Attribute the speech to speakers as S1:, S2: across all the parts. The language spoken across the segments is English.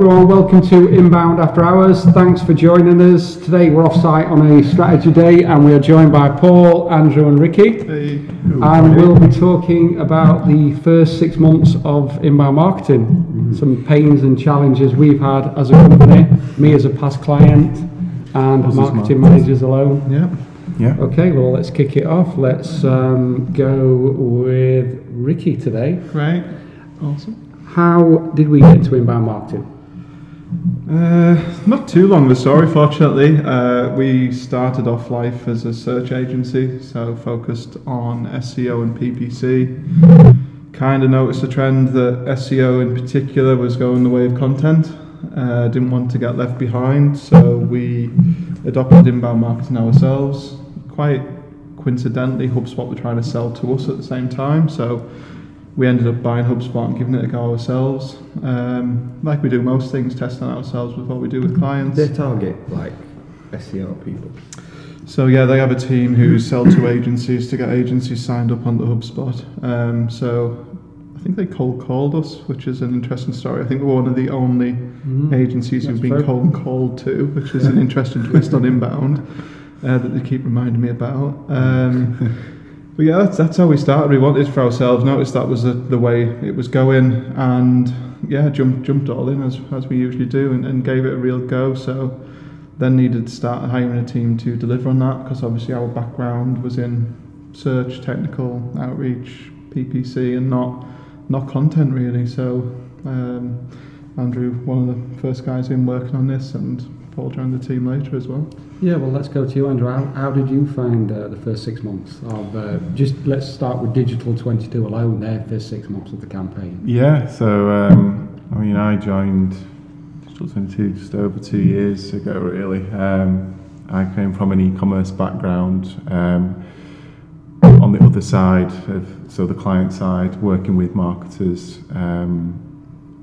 S1: Everyone, welcome to Inbound After Hours. Thanks for joining us. Today we're off site on a strategy day and we are joined by Paul, Andrew, and Ricky.
S2: Hey.
S1: And we'll be talking about the first six months of inbound marketing, some pains and challenges we've had as a company, me as a past client, and
S2: Us as
S1: marketing
S2: marketers.
S1: managers alone.
S2: Yeah.
S3: Yeah.
S1: Okay, well, let's kick it off. Let's um, go with Ricky today.
S2: Great. Awesome.
S1: How did we get to inbound marketing?
S2: Uh, not too long of a story, fortunately. Uh, we started off life as a search agency, so focused on SEO and PPC. Kind of noticed a trend that SEO in particular was going the way of content. Uh, didn't want to get left behind, so we adopted inbound marketing ourselves. Quite coincidentally, HubSpot were trying to sell to us at the same time, so we ended up buying HubSpot and giving it a go ourselves. Um, like we do most things, testing ourselves with what we do with clients.
S3: They target like SEO people.
S2: So yeah, they have a team who sell to agencies to get agencies signed up onto HubSpot. Um, so I think they cold called us, which is an interesting story. I think we're one of the only agencies who've been cold called to, which is an interesting twist on inbound uh, that they keep reminding me about. Um, but yeah, that's, that's how we started. We wanted for ourselves. Noticed that was the, the way it was going, and yeah, jumped jumped all in as as we usually do, and, and gave it a real go. So then needed to start hiring a team to deliver on that because obviously our background was in search, technical outreach, PPC, and not not content really. So um, Andrew, one of the first guys in working on this, and Paul joined the team later as well.
S1: Yeah, well, let's go to you, Andrew. How, how did you find uh, the first six months of uh, just let's start with Digital 22 alone, their first six months of the campaign?
S3: Yeah, so um, I mean, I joined Digital 22 just over two years ago, really. Um, I came from an e commerce background. Um, on the other side of, so the client side, working with marketers um,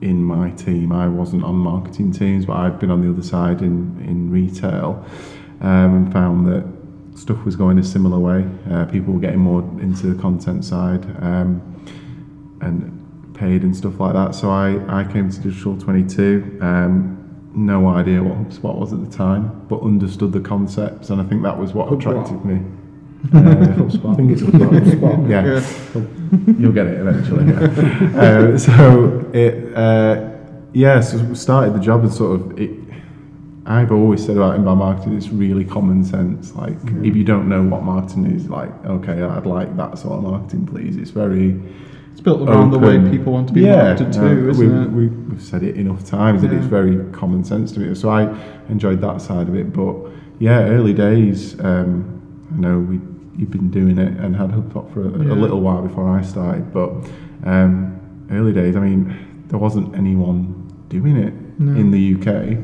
S3: in my team. I wasn't on marketing teams, but I'd been on the other side in, in retail um, and found that stuff was going a similar way. Uh, people were getting more into the content side um, and paid and stuff like that. So I, I came to Digital 22. Um, no idea what HubSpot was at the time, but understood the concepts, and I think that was what attracted me. Uh. I think it's HubSpot. yeah, you'll get it eventually. Yeah. uh, so it, uh, yeah, so we started the job and sort of it. I've always said about inbound marketing, it's really common sense. Like, if you don't know what marketing is, like, okay, I'd like that sort of marketing, please. It's very
S2: It's built around the way people want to be
S3: yeah,
S2: marketed to, isn't
S3: we've,
S2: it?
S3: we- We've said it enough times that it's very common sense to me. So I enjoyed that side of it. But yeah, early days, um, I know we you've been doing it and had HubSpot for a,
S2: Yeah.
S3: a little while before I started. But um, early days, I mean, there wasn't anyone doing it
S2: No.
S3: in the UK.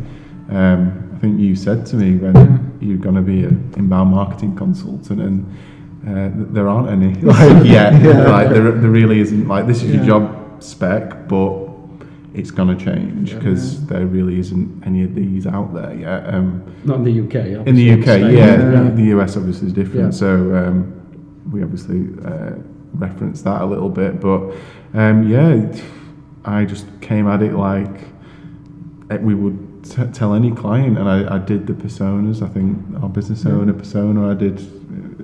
S3: Um, I think you said to me when
S2: Yeah.
S3: you're going to be an inbound marketing consultant and uh, there aren't any like yet.
S2: Yeah.
S3: Like there, there really isn't. Like this is your job spec, but it's going to change because there really isn't any of these out there yet. Um,
S1: Not in the UK.
S3: in the UK, yeah,
S2: Yeah.
S3: the US obviously is different.
S1: Yeah.
S3: So um, we obviously uh, referenced that a little bit, but um, yeah, I just came at it like eh, we would t- tell any client, and I, I did the personas. I think our business owner persona, I did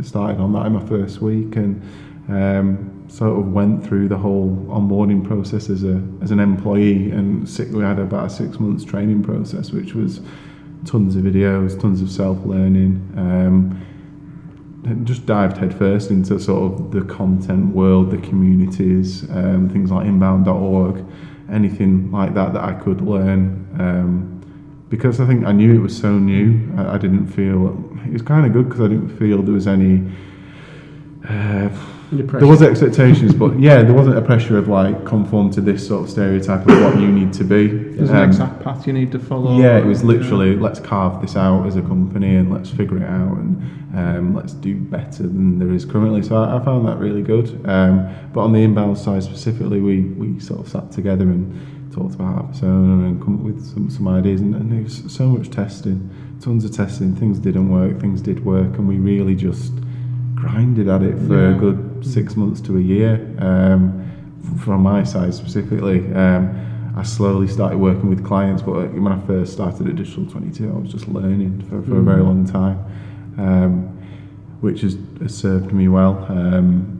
S3: started on that in my first week, and um, sort of went through the whole onboarding process as a as an employee, and six, we had about a six months training process, which was tons of videos, tons of self learning. Um, just dived headfirst into sort of the content world, the communities, um, things like inbound.org, anything like that that I could learn. Um, because I think I knew it was so new, I, I didn't feel it was kind of good because I didn't feel there was any. Uh, there was expectations, but yeah, there wasn't a pressure of like conform to this sort of stereotype of what you need to be.
S2: There's an
S3: Um,
S2: exact path you need to follow.
S3: yeah, it was literally let's carve this out as a company and let's figure it out and um, let's do better than there is currently. So I, I found that really good. Um, but on the inbound side specifically, we, we sort of sat together and talked about our persona and come up with some, some ideas. And, and there was so much testing, tons of testing. Things didn't work, things did work, and we really just grinded at it for a good six months to a year. Um, from my side specifically. Um, I slowly started working with clients. But when I first started at Digital 22, I was just learning for, for a very long time, um, which has, has served me well. Um,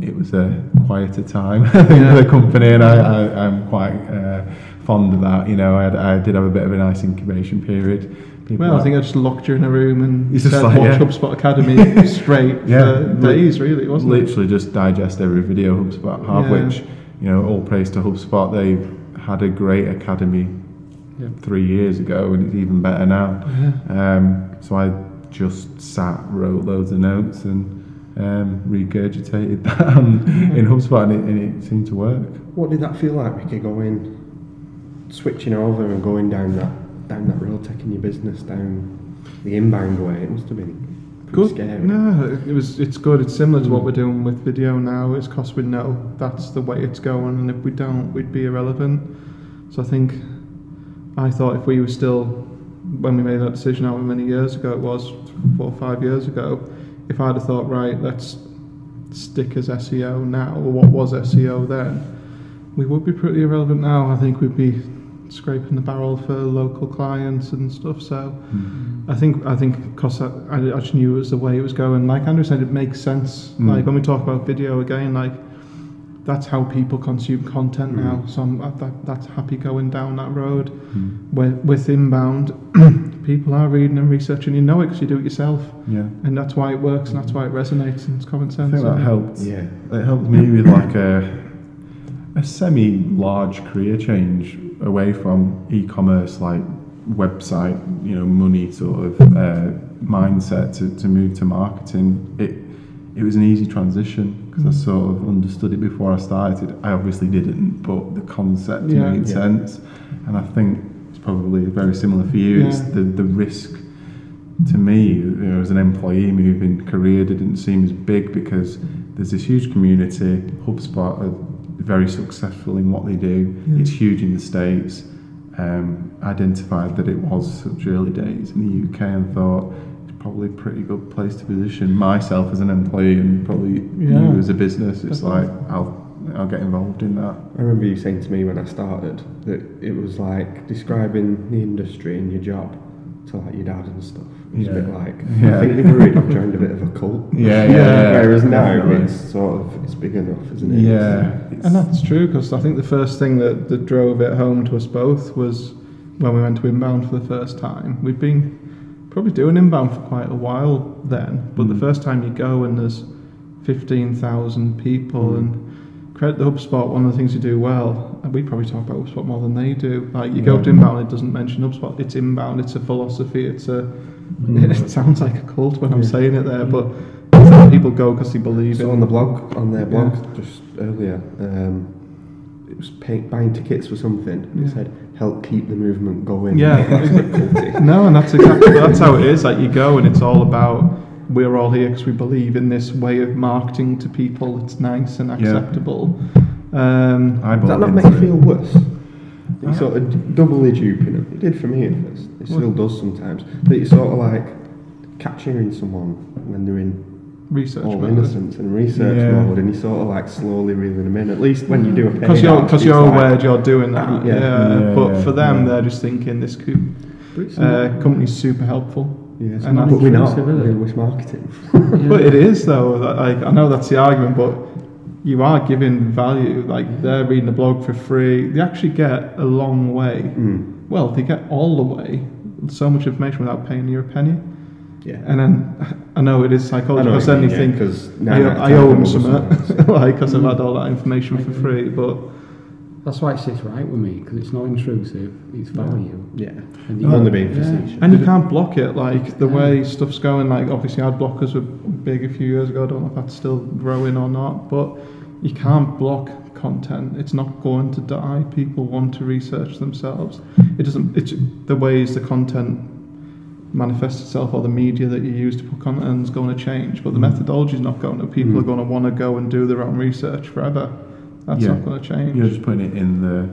S3: it was a quieter time in the company, and I, I'm quite uh, fond of that. You know, I, had, I did have a bit of a nice incubation period. People
S2: Well, I think I just locked you in a room and
S3: It's just
S2: said,
S3: like,
S2: watch
S3: yeah.
S2: HubSpot Academy straight
S3: Yeah,
S2: for
S3: li-
S2: days, really, wasn't it?
S3: literally just digest every video HubSpot have,
S2: Yeah.
S3: which you know, all praise to HubSpot. They've had a great academy
S1: Yeah.
S3: three years ago, and it's even better now.
S2: Yeah.
S3: Um, so I just sat, wrote loads of notes, and um, regurgitated that on, in HubSpot, and it, and it seemed to work.
S4: What did that feel like, Ricky, going, switching over and going down that down that road, taking your business down the inbound way? It must have been pretty
S2: Good.
S4: scary.
S2: No, it was. It's good. It's similar to what we're doing with video now. It's because we know that's the way it's going, and if we don't, we'd be irrelevant. So I think I thought if we were still when we made that decision, however many years ago it was, four or five years ago, if I'd have thought, right, let's stick as SEO now, or what was SEO then, we would be pretty irrelevant now. I think we'd be scraping the barrel for local clients and stuff. So. Hmm. I think I think because I, I just knew it was the way it was going. Like Andrew said, it makes sense.
S3: Mm.
S2: Like when we talk about video again, like that's how people consume content hmm. now. So I'm at that, that's happy going down that road. Hmm. Where with inbound, people are reading and researching. You know it because you do it yourself,
S3: Yeah.
S2: and that's why it works and that's why it resonates and it's common
S3: I
S2: sense.
S3: think that
S2: isn't it?
S3: helped.
S4: Yeah.
S3: It helped me with like a a semi large career change away from e-commerce, like website, you know, money sort of uh, mindset to, to move to marketing. It it was an easy transition because I sort of understood it before I started. I obviously didn't, but the concept
S2: Yeah.
S3: made
S4: Yeah.
S3: sense, and I think it's probably very similar for you. It's the the risk to me, you know, as an employee moving career didn't seem as big because there's this huge community. HubSpot very successful in what they do.
S2: Yeah.
S3: It's huge in the States. Um, identified that it was such early days in the UK and thought it's probably a pretty good place to position myself as an employee and probably
S2: Yeah.
S3: you as a business. It's
S2: Definitely.
S3: like I'll I'll get involved in that.
S4: I remember you saying to me when I started that it was like describing the industry and your job to like your dad and stuff. It was a bit like
S3: Yeah.
S4: I think worried I've joined a bit of a cult.
S3: Yeah, yeah, yeah.
S4: Whereas now
S3: Definitely.
S4: it's sort of it's big enough, isn't it?
S3: Yeah, it's-
S2: And that's true because I think the first thing that, that drove it home to us both was when we went to inbound for the first time. We'd been probably doing inbound for quite a while then, but the
S3: Mm.
S2: first time you go and there's 15,000 people
S3: Mm.
S2: and credit the HubSpot, one of the things you do well, and we probably talk about HubSpot more than they do. Like you go
S3: Yeah.
S2: to inbound, it doesn't mention HubSpot. It's inbound. It's a philosophy. It's a. It sounds like a cult when I'm saying it there, but people go because they believe
S4: So
S2: in
S4: on the blog, on their blog
S2: Yeah.
S4: just earlier, um, it was pay, buying tickets for something.
S2: Yeah.
S4: It said help keep the movement going.
S2: Yeah.
S4: It's a bit culty.
S2: No, and that's exactly that's how it is. Like you go, and it's all about we're all here because we believe in this way of marketing to people. It's nice and acceptable. Um,
S3: I
S4: Does that
S3: bought
S4: not make you feel worse? You sort of doubly duping them. It did for me at first. It still does sometimes. But you sort of like capturing someone when they're in
S2: research
S4: all
S2: mode.
S4: innocence and research
S3: Yeah.
S4: mode, and you sort of like slowly reeling them in. At least when you do a
S2: because you're because you're
S4: like-
S2: aware you're doing that.
S4: Yeah.
S2: Yeah.
S3: Yeah,
S2: but for them,
S3: yeah.
S2: they're just thinking this could,
S4: But
S2: uh, company's super helpful.
S4: Yeah, it's
S2: and
S4: not-
S2: that's
S4: but we're not.
S1: intrusive, it?
S4: We're wish marketing.
S2: But it is though. Like I know that's the argument, but you are giving value. Like they're reading the blog for free. They actually get a long way.
S4: Mm.
S2: Well, they get all the way. So much information without paying you a penny.
S4: Yeah.
S2: And then I know it is psychological.
S4: I know
S2: Because
S4: what
S2: then
S4: you
S2: you think
S4: yeah, 'cause
S2: I,
S4: nine out of
S2: I owe them
S4: them will
S2: something, like because I've had all that information for free. But
S1: That's why it sits right with me because it's not intrusive. It's value.
S4: Yeah.
S1: And
S4: You've
S1: you-
S4: only been
S1: yeah.
S2: and you can't block it. Like the way stuff's going. Like obviously, ad blockers were big a few years ago. I don't know if that's still growing or not. But you can't block content. It's not going to die. People want to research themselves. It doesn't. It's the ways the content manifests itself or the media that you use to put content is going to change. But the methodology is not going to. People
S4: Mm.
S2: are going to want to go and do their own research forever. That's
S3: Yeah.
S2: not going to change.
S3: You're just putting it in the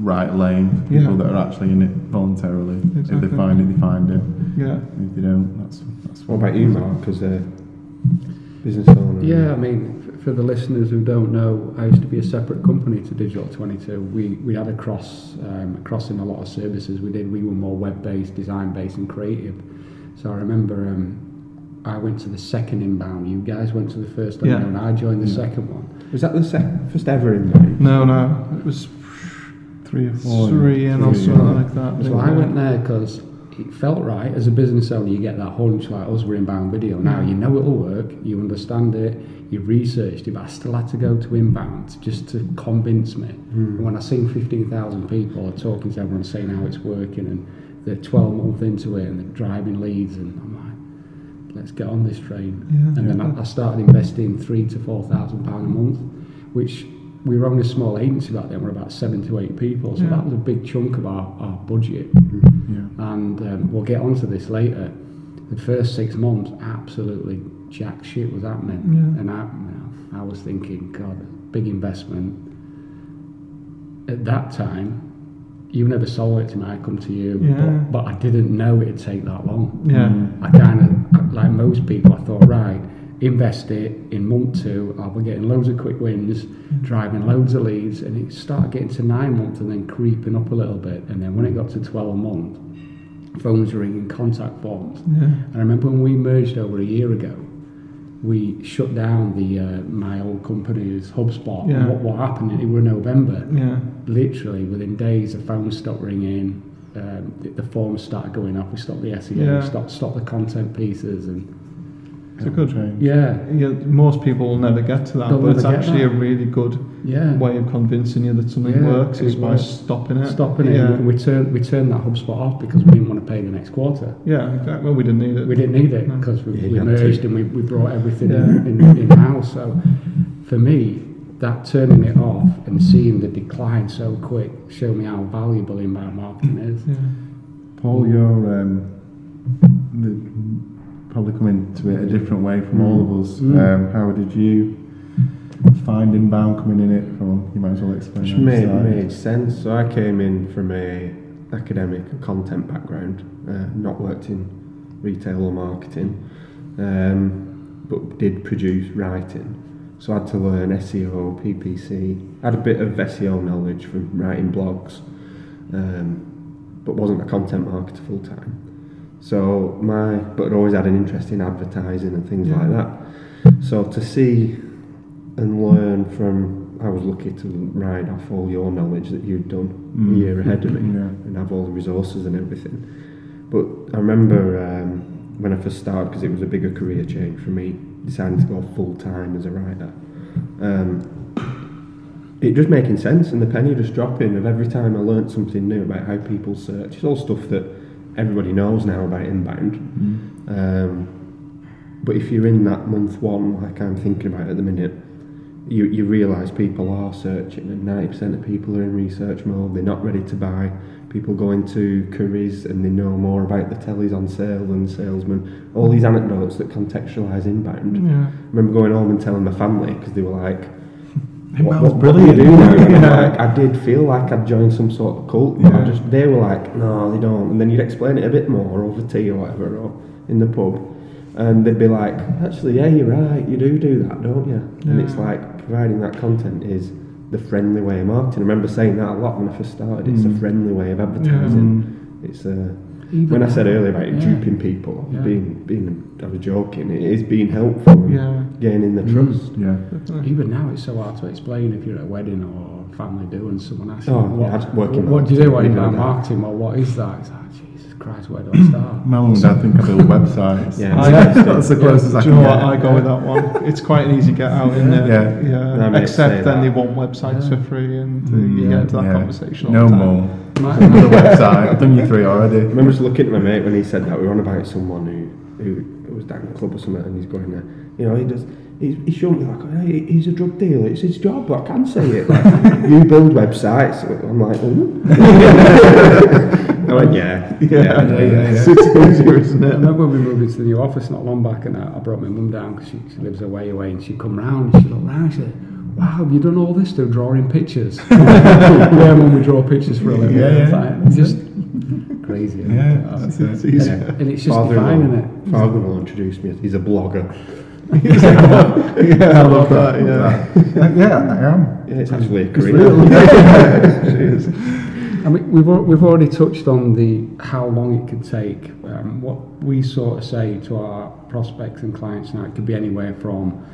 S3: right lane for people
S2: Yeah.
S3: that are actually in it voluntarily. If they find it, they find it.
S2: yeah.
S3: If they don't, that's that's
S4: What about you, Mark, as a business owner?
S1: Yeah, I mean, for the listeners who don't know, I used to be a separate company to Digital 22. We, we had a cross, um, cross in a lot of services we did. We were more web-based, design-based and creative. So I remember um, I went to the second inbound. You guys went to the first
S2: Yeah.
S1: inbound. I joined the
S3: Yeah.
S1: second one.
S4: Was that the sec- first ever inbound?
S2: No, no, it was
S3: Three or four.
S2: three and or something
S3: yeah.
S2: like that.
S1: So I went there because it felt right. As a business owner, you get that hunch like us, we're inbound video. Now you know it'll work, you understand it, you've researched it, but I still had to go to inbound just to convince me. And when I seen 15,000 people are talking to everyone saying how it's working and they're 12 months into it and they're driving leads and I'm like, let's get on this train.
S2: Yeah.
S1: and then I, I started investing three to 4,000 pound a month, which we were only a small agency back then, we're about seven to eight people, so
S2: Yeah.
S1: that was a big chunk of our, our budget
S3: Yeah.
S1: and um, we'll get onto this later. The first six months, absolutely jack shit was happening,
S2: Yeah.
S1: and I, you know, I was thinking, God, big investment. At that time, you never sold it to me. I come to you,
S2: Yeah.
S1: but, but I didn't know it'd take that long.
S2: Yeah.
S1: I kind of, like most people, I thought, right, invest it in month two. I'll be getting loads of quick wins, driving loads of leads, and it started getting to nine months and then creeping up a little bit. And then when it got to 12 months, phones were ringing, contact forms.
S2: Yeah.
S1: And I remember when we merged over a year ago, we shut down the uh, my old company's HubSpot.
S2: Yeah.
S1: And what, what happened? It was November.
S2: Yeah.
S1: Literally within days, the phone stopped ringing. Um, the, the forms started going up. We stopped the SEO.
S2: Yeah.
S1: Stopped stopped the content pieces, and
S2: It's a good
S3: change.
S1: yeah,
S2: Yeah, most people will never get to that,
S1: They'll
S2: but it's actually
S1: that.
S2: a really good
S1: yeah.
S2: way of convincing you that something
S1: Yeah,
S2: works is by
S1: works.
S2: stopping it.
S1: Stopping it.
S2: Yeah,
S1: And we turned we turned that HubSpot off because we didn't want to pay in the next quarter.
S2: yeah, exactly. Well, we didn't need it.
S1: We didn't need it
S2: No.
S1: because we,
S4: Yeah,
S1: we
S4: you to.
S1: merged and we, we brought everything
S2: Yeah.
S1: in, in, in house. So for me, that turning it off and seeing the decline so quick showed me how valuable inbound marketing is.
S2: Yeah.
S3: Paul, you're um, the, probably coming to it a different way from all of us.
S1: Mm.
S3: Um, how did you find inbound coming in it from? You might as well explain.
S4: Which made, made sense. So I came in from a academic content background, uh, not worked in retail or marketing, um, but did produce writing. So I had to learn SEO, PPC. I had a bit of SEO knowledge from writing blogs, um, but wasn't a content marketer full time. So my, but always had an interest in advertising and things
S2: Yeah.
S4: like that. So to see and learn from, I was lucky to ride off all your knowledge that you'd done a
S3: Mm.
S4: year ahead of me
S3: Yeah.
S4: and have all the resources and everything. But I remember um, when I first started, because it was a bigger career change for me, deciding to go full time as a writer. Um, it just making sense, and the penny just dropping of every time I learnt something new about how people search. It's all stuff that everybody knows now about inbound.
S3: Mm.
S4: Um, but if you're in that month one, like I'm thinking about at the minute, you, you realise people are searching, and 90% of people are in research mode. They're not ready to buy. People go into Currys and they know more about the tellies on sale than the salesman. All these anecdotes that contextualise inbound.
S2: Yeah.
S4: I remember going home and telling my family because they were like, what, what, what
S3: brilliant.
S4: do you do now?
S2: Yeah.
S4: like, I did feel like I'd joined some sort of cult, but I
S3: Yeah.
S4: just they were like, no, they don't. And then you'd explain it a bit more over tea or whatever, or in the pub, and they'd be like, actually, yeah, you're right, you do do that, don't you? Yeah. And it's like providing that content is the friendly way of marketing. I remember saying that a lot when I first started. It's a
S3: Mm.
S4: friendly way of advertising.
S3: Mm.
S4: It's a
S1: Even
S4: when I said earlier about
S1: yeah.
S4: duping people,
S1: Yeah.
S4: being being I was joking. It is being helpful,
S2: Yeah.
S4: gaining the
S1: Mm.
S4: trust.
S3: Yeah.
S1: Even now, it's so hard to explain if you're at a wedding or a family do, and someone asks you,
S4: Oh,
S1: what,
S4: yeah, I'd
S1: what do you do? What
S4: marketing,
S1: inbound
S4: like that.
S1: marketing? Well, what is that? It's like, Jesus Christ, where do I start?
S3: My mum and dad think I build websites.
S4: Yeah.
S2: I-
S3: that's the closest I
S2: Do
S3: can
S2: you know what? I go with that one. It's quite an easy get out in there.
S3: Yeah.
S2: Yeah.
S4: No, mates say
S2: Except then
S4: that.
S2: they want websites
S1: Yeah.
S2: for free, and
S3: Mm,
S2: you
S3: yeah,
S2: get into that
S3: yeah.
S2: conversation. All
S3: No
S2: the time.
S3: more.
S1: My-
S3: Another website. I've done you three already.
S4: I remember just looking at my mate when he said that. We were on about someone who, who was down in the club or something, and he's going there. You know, he does. He's, he's showing me like, hey, he's a drug dealer. It's his job. I can say it. Like, you build websites. I'm like, oh. Oh, I went, yeah,
S2: Yeah.
S3: Yeah, yeah, yeah.
S2: It's easier, isn't
S1: I
S2: it?
S1: remember when we moved into the new office not long back, and I, I brought my mum down because she, she lives away away, and she'd come round and she'd looked round. She said, "Wow, have you done all this to drawing pictures?" yeah, mum, we draw pictures for a living.
S3: Yeah, yeah.
S1: It's like, it's just crazy. isn't
S3: Yeah,
S1: it?
S3: that's
S2: It's
S3: it.
S2: easy.
S1: and it's just
S4: Father-in-law-
S1: defining it.
S4: Father-in-law introduced me. He's a blogger.
S2: yeah, I love that. Yeah.
S3: yeah, I am.
S4: Yeah, it's actually a
S3: It's
S4: career.
S3: real.
S1: I mean, we've we've already touched on the how long it could take. Um, what we sort of say to our prospects and clients now, it could be anywhere from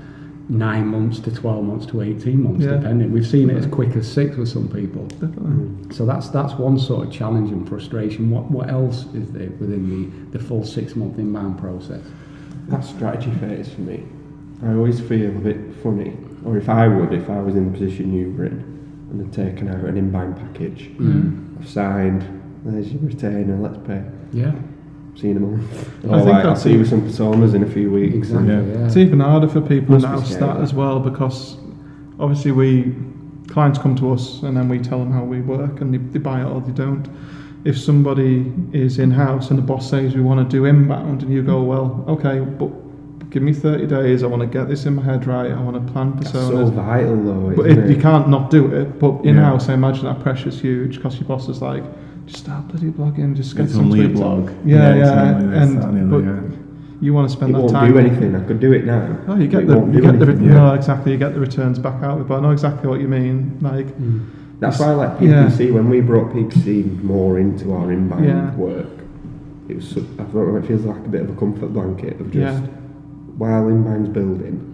S1: nine months to twelve months to eighteen months,
S2: Yeah.
S1: depending. We've seen it as quick as six with some people.
S2: Definitely.
S1: So that's that's one sort of challenge and frustration. What what else is there within the, the full six month inbound process?
S4: That strategy phase for me. I always feel a bit funny, or if I would, if I was in the position you were in, and had taken out an inbound package,
S2: Mm.
S4: I've signed, there's your retainer, let's pay.
S1: Yeah,
S4: See you in a month.
S2: I think
S4: like, I'll see you with some personas in a few weeks.
S1: exactly.
S3: Yeah.
S1: Yeah.
S2: It's even harder for people
S4: Must be
S2: now
S4: scary,
S2: that
S4: that.
S2: as well because obviously we clients come to us and then we tell them how we work and they, they buy it or they don't. If somebody is in house and the boss says we want to do inbound and you go, well, okay, but give me 30 days, I want to get this in my head right, I want to plan
S4: That's so
S2: personas.
S4: vital though.
S2: but
S4: isn't
S2: it, you can't not do it. But in house, I imagine that pressure's huge because your boss is like, just start bloody blogging, just get
S3: It's
S2: some
S3: only a
S2: tweets
S3: blog.
S2: up." Yeah, yeah,
S3: it's only this,
S2: and
S3: and
S2: but
S3: yeah.
S2: you want to spend
S4: It
S2: that
S4: won't
S2: time.
S4: do anything. I could do it now.
S2: Oh, you get the you get the
S4: anything.
S3: Yeah.
S2: no exactly. You get the returns back out, but I know exactly what you mean. Like,
S1: Mm.
S4: That's why I like
S2: Yeah.
S4: PPC. When we brought PPC more into our inbound
S2: Yeah.
S4: work, it was. I don't. It feels like a bit of a comfort blanket of just while in Man's building,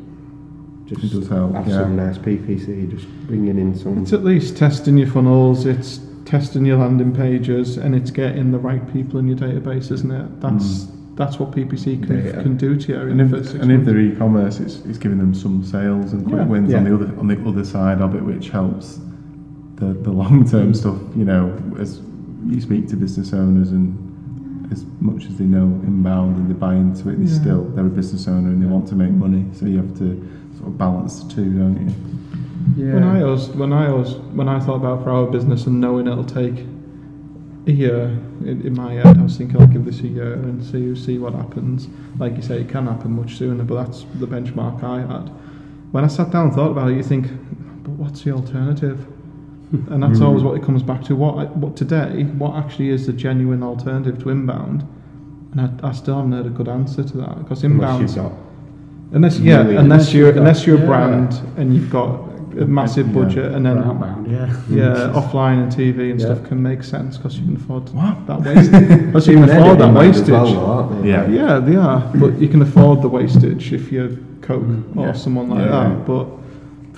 S4: just
S3: it does help,
S4: have
S3: yeah.
S4: some nice PPC, just bringing in some.
S2: It's at least testing your funnels, it's testing your landing pages, and it's getting the right people in your database, isn't it? That's mm. that's what PPC can,
S4: Data.
S2: can do to you.
S3: And if, and
S2: months.
S3: if they're e-commerce, it's, it's giving them some sales and quick
S2: yeah.
S3: wins
S4: yeah.
S3: on the other on the other side of it, which helps the the long term mm. stuff. You know, as you speak to business owners and as much as they know inbound and they buy into it, they
S2: Yeah.
S3: still they're a business owner and they want to make money. So you have to sort of balance the two, don't you?
S1: Yeah.
S2: When I was when I was when I thought about for our business and knowing it'll take a year in, in my head, I was thinking I'll give this a year and see see what happens. Like you say, it can happen much sooner, but that's the benchmark I had. When I sat down and thought about it, you think, but what's the alternative? And that's always what it comes back to. What what today? What actually is the genuine alternative to inbound? And I, I still haven't heard a good answer to that because
S4: unless
S2: inbound
S4: you've got
S2: Unless yeah,
S4: Really,
S2: unless
S1: unless
S2: you're
S1: got-
S2: unless you're a
S1: yeah.
S2: brand and you've got a massive
S3: Yeah.
S2: budget, and then
S1: outbound, yeah.
S2: yeah, offline and TV and
S1: Yeah.
S2: stuff can make sense because you can afford
S3: What?
S2: that wastage. Because you can afford that wastage.
S4: well, though, they?
S3: Yeah.
S2: Yeah, they are, but you can afford the wastage if you're Coke
S1: Mm,
S2: or
S3: yeah.
S2: someone like
S3: Yeah,
S2: that. But